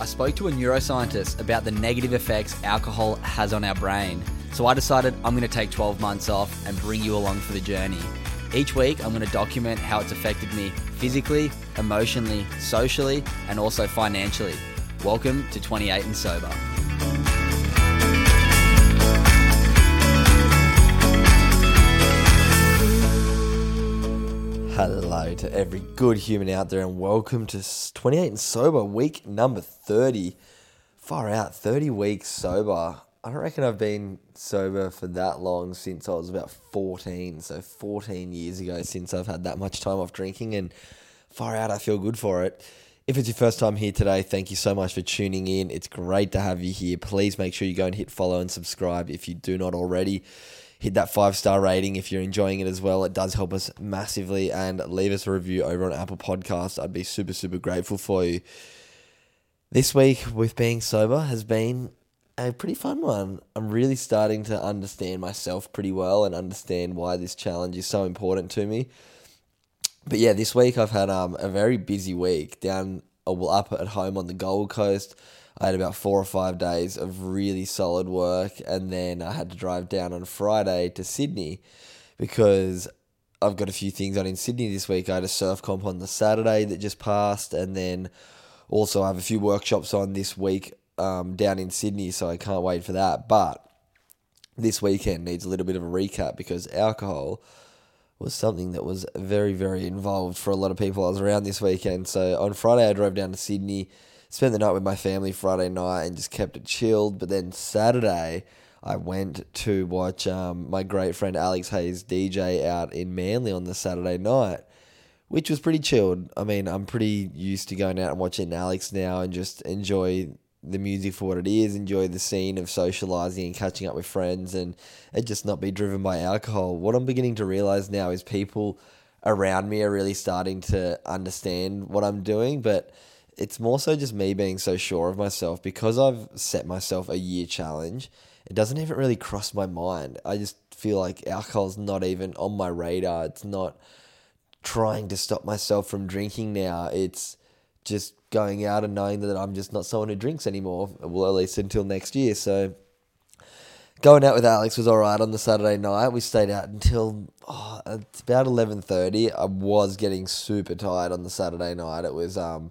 I spoke to a neuroscientist about the negative effects alcohol has on our brain. So I decided I'm going to take 12 months off and bring you along for the journey. Each week, I'm going to document how it's affected me physically, emotionally, socially, and also financially. Welcome to 28 and Sober. Hello to every good human out there, and welcome to 28 and Sober, week number 30. Far out, 30 weeks sober. I don't reckon I've been sober for that long since I was about 14. So, 14 years ago, since I've had that much time off drinking, and far out, I feel good for it. If it's your first time here today, thank you so much for tuning in. It's great to have you here. Please make sure you go and hit follow and subscribe if you do not already hit that five star rating if you're enjoying it as well. It does help us massively and leave us a review over on Apple Podcasts. I'd be super, super grateful for you. This week with being sober has been a pretty fun one. I'm really starting to understand myself pretty well and understand why this challenge is so important to me. But yeah, this week I've had um, a very busy week down well, up at home on the Gold Coast. I had about four or five days of really solid work, and then I had to drive down on Friday to Sydney because I've got a few things on in Sydney this week. I had a surf comp on the Saturday that just passed, and then also I have a few workshops on this week um, down in Sydney, so I can't wait for that. But this weekend needs a little bit of a recap because alcohol was something that was very, very involved for a lot of people I was around this weekend. So on Friday, I drove down to Sydney spent the night with my family Friday night and just kept it chilled. But then Saturday, I went to watch um, my great friend Alex Hayes DJ out in Manly on the Saturday night, which was pretty chilled. I mean, I'm pretty used to going out and watching Alex now and just enjoy the music for what it is, enjoy the scene of socializing and catching up with friends, and it just not be driven by alcohol. What I'm beginning to realize now is people around me are really starting to understand what I'm doing, but it's more so just me being so sure of myself because I've set myself a year challenge. It doesn't even really cross my mind. I just feel like alcohol's not even on my radar. It's not trying to stop myself from drinking now. It's just going out and knowing that I'm just not someone who drinks anymore. Well, at least until next year. So going out with Alex was all right on the Saturday night. We stayed out until oh, it's about eleven thirty. I was getting super tired on the Saturday night. It was um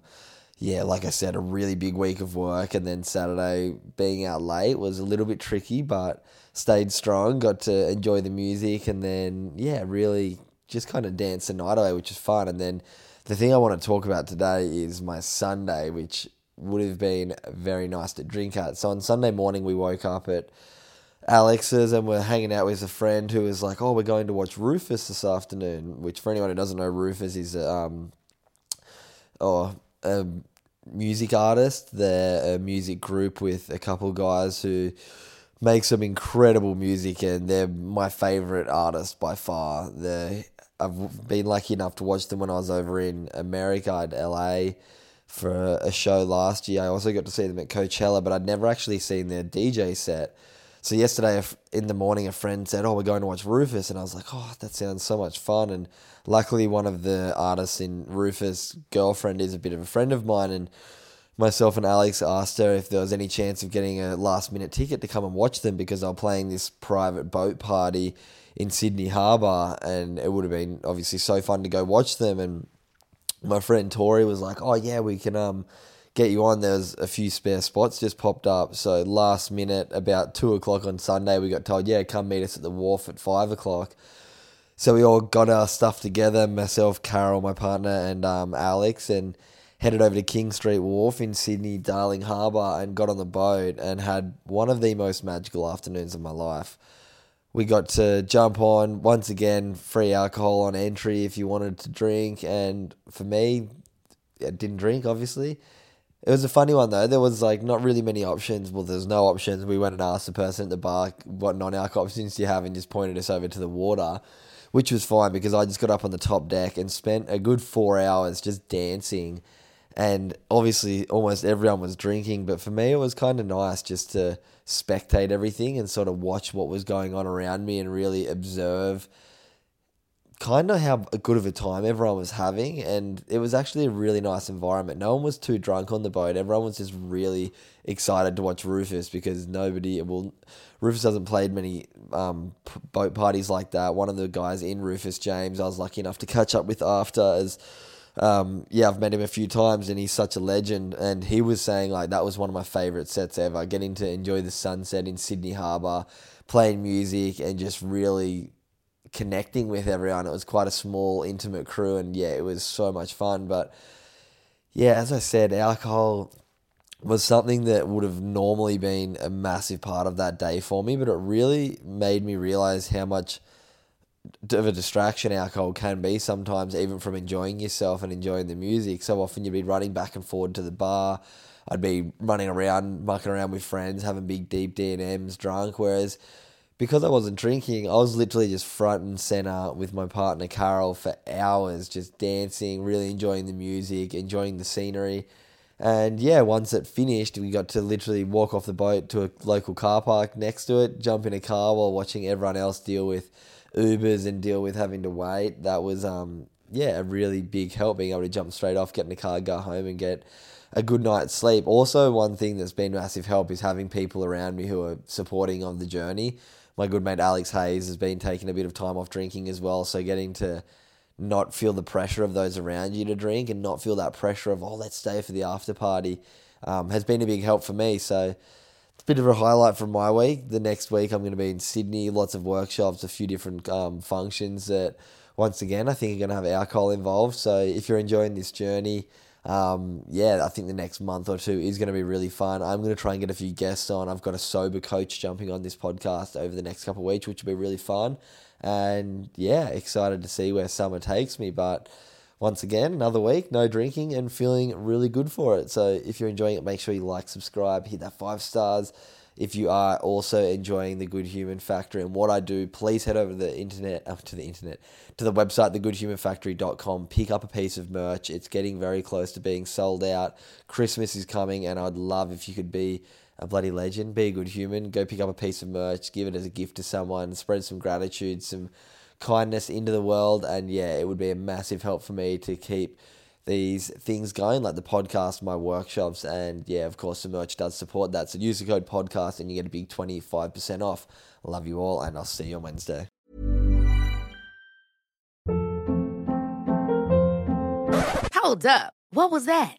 yeah, like I said, a really big week of work, and then Saturday being out late was a little bit tricky, but stayed strong. Got to enjoy the music, and then yeah, really just kind of dance the night away, which is fun. And then the thing I want to talk about today is my Sunday, which would have been very nice to drink at. So on Sunday morning, we woke up at Alex's and we're hanging out with a friend who was like, "Oh, we're going to watch Rufus this afternoon." Which, for anyone who doesn't know, Rufus is um, oh a music artist. They're a music group with a couple guys who make some incredible music, and they're my favorite artist by far. They I've been lucky enough to watch them when I was over in America at LA for a show last year. I also got to see them at Coachella, but I'd never actually seen their DJ set. So yesterday in the morning, a friend said, "Oh, we're going to watch Rufus," and I was like, "Oh, that sounds so much fun!" And luckily, one of the artists in Rufus' girlfriend is a bit of a friend of mine, and myself and Alex asked her if there was any chance of getting a last minute ticket to come and watch them because they were playing this private boat party in Sydney Harbour, and it would have been obviously so fun to go watch them. And my friend Tori was like, "Oh yeah, we can um." Get you on. There's a few spare spots just popped up. So last minute, about two o'clock on Sunday, we got told, yeah, come meet us at the wharf at five o'clock. So we all got our stuff together, myself, Carol, my partner, and um, Alex, and headed over to King Street Wharf in Sydney, Darling Harbour, and got on the boat and had one of the most magical afternoons of my life. We got to jump on once again, free alcohol on entry if you wanted to drink, and for me, I didn't drink obviously It was a funny one though. There was like not really many options. Well, there's no options. We went and asked the person at the bar what non-alc options do you have, and just pointed us over to the water, which was fine because I just got up on the top deck and spent a good four hours just dancing, and obviously almost everyone was drinking. But for me, it was kind of nice just to spectate everything and sort of watch what was going on around me and really observe kind of how good of a time everyone was having, and it was actually a really nice environment. No one was too drunk on the boat. Everyone was just really excited to watch Rufus because nobody, well, Rufus hasn't played many um, boat parties like that. One of the guys in Rufus, James, I was lucky enough to catch up with after as. Um, yeah, I've met him a few times and he's such a legend. And he was saying, like, that was one of my favorite sets ever. Getting to enjoy the sunset in Sydney Harbour, playing music, and just really connecting with everyone. It was quite a small, intimate crew, and yeah, it was so much fun. But yeah, as I said, alcohol was something that would have normally been a massive part of that day for me, but it really made me realize how much of a distraction alcohol can be sometimes, even from enjoying yourself and enjoying the music. So often you'd be running back and forward to the bar. I'd be running around, mucking around with friends, having big, deep D&Ms, drunk, whereas because I wasn't drinking, I was literally just front and center with my partner Carol for hours, just dancing, really enjoying the music, enjoying the scenery. And yeah, once it finished, we got to literally walk off the boat to a local car park next to it, jump in a car while watching everyone else deal with Ubers and deal with having to wait. That was um yeah, a really big help being able to jump straight off, get in the car, go home and get a good night's sleep. Also, one thing that's been massive help is having people around me who are supporting on the journey my good mate Alex Hayes has been taking a bit of time off drinking as well. So getting to not feel the pressure of those around you to drink and not feel that pressure of, oh, let's stay for the after party um, has been a big help for me. So it's a bit of a highlight from my week. The next week I'm going to be in Sydney, lots of workshops, a few different um, functions that, once again, I think are going to have alcohol involved. So if you're enjoying this journey, um, yeah, I think the next month or two is going to be really fun. I'm going to try and get a few guests on. I've got a sober coach jumping on this podcast over the next couple of weeks, which will be really fun. And yeah, excited to see where summer takes me. But once again, another week, no drinking and feeling really good for it. So if you're enjoying it, make sure you like, subscribe, hit that five stars. If you are also enjoying the Good Human Factory and what I do, please head over to the internet, uh, to the internet, to the website, thegoodhumanfactory.com. Pick up a piece of merch. It's getting very close to being sold out. Christmas is coming, and I'd love if you could be a bloody legend, be a good human, go pick up a piece of merch, give it as a gift to someone, spread some gratitude, some kindness into the world, and yeah, it would be a massive help for me to keep these things going, like the podcast, my workshops, and yeah, of course, the merch does support that. So use the code podcast and you get a big 25% off. Love you all, and I'll see you on Wednesday. Hold up. What was that?